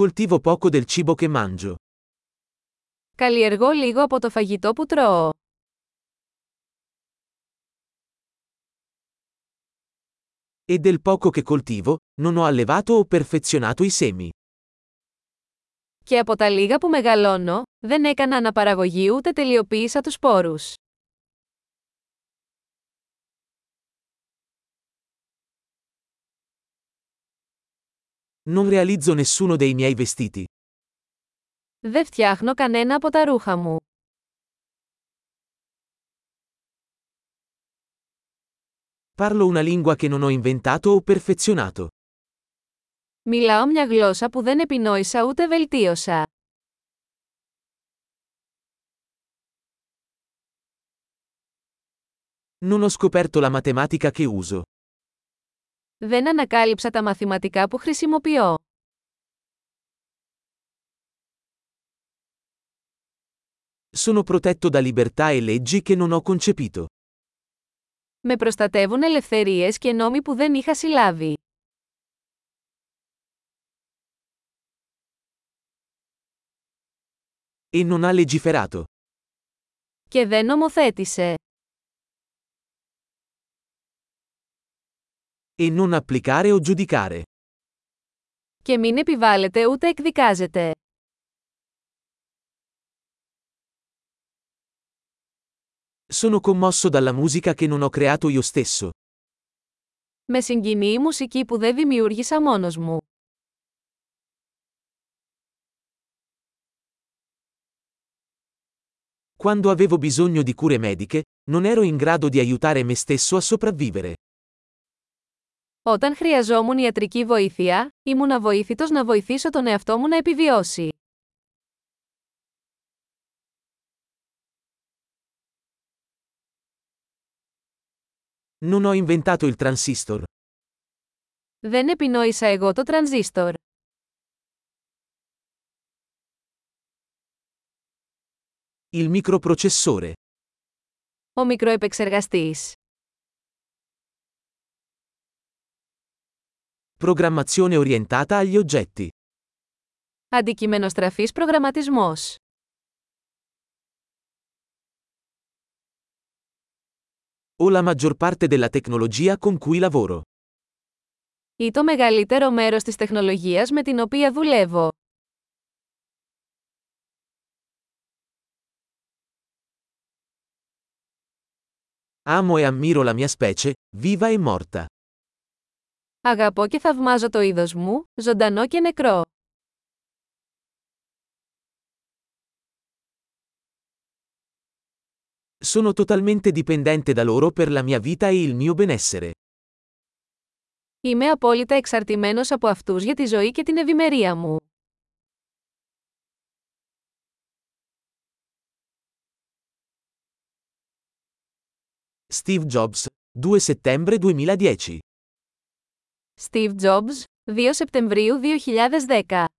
Coltivo poco del cibo che mangio. Καλλιεργώ λίγο από το φαγητό που τρώω. E del poco che coltivo, non ho allevato o perfezionato i semi. Και από τα λίγα που μεγαλώνω, δεν έκανα αναπαραγωγή ούτε τελειοποίησα τους σπόρους. Non realizzo nessuno dei miei vestiti. Δεν φτιάχνω κανένα από τα ρούχα μου. Parlo una lingua che non ho inventato o perfezionato. Μιλάω μια γλώσσα που δεν επινόησα ούτε βελτίωσα. Non ho scoperto la matematica che uso. Δεν ανακάλυψα τα μαθηματικά που χρησιμοποιώ. Sono protetto da libertà e leggi che non ho concepito. Με προστατεύουν ελευθερίες και νόμοι που δεν είχα συλλάβει. E non ha legiferato. Και δεν νομοθέτησε. E non applicare o giudicare. Και μην επιβάλλεται ούτε εκδικάζεται. Sono commosso dalla musica che non ho creato io stesso. Με συγκινεί η μουσική που δεν δημιούργησα μόνος μου. Quando avevo bisogno di cure mediche, non ero in grado di aiutare me stesso a sopravvivere. Όταν χρειαζόμουν ιατρική βοήθεια, ήμουν αβοήθητος να βοηθήσω τον εαυτό μου να επιβιώσει. Non ho inventato il transistor. Δεν επινόησα εγώ το τρανζίστορ. Il microprocessore. Ο μικροεπεξεργαστής. Programmazione orientata agli oggetti. Αντικειμενοστραφής προγραμματισμός. O la maggior parte della tecnologia con cui lavoro. Ή το μεγαλύτερο μέρος της τεχνολογίας με την οποία δουλεύω. Amo e ammiro la mia specie, viva e morta. Αγαπώ και θαυμάζω το είδος μου, ζωντανό και νεκρό. Sono totalmente dipendente da loro per la mia vita e il mio benessere. Είμαι απόλυτα εξαρτημένος από αυτούς για τη ζωή και την ευημερία μου. Steve Jobs, 2 settembre 2010. Steve Jobs, 2 Σεπτεμβρίου 2010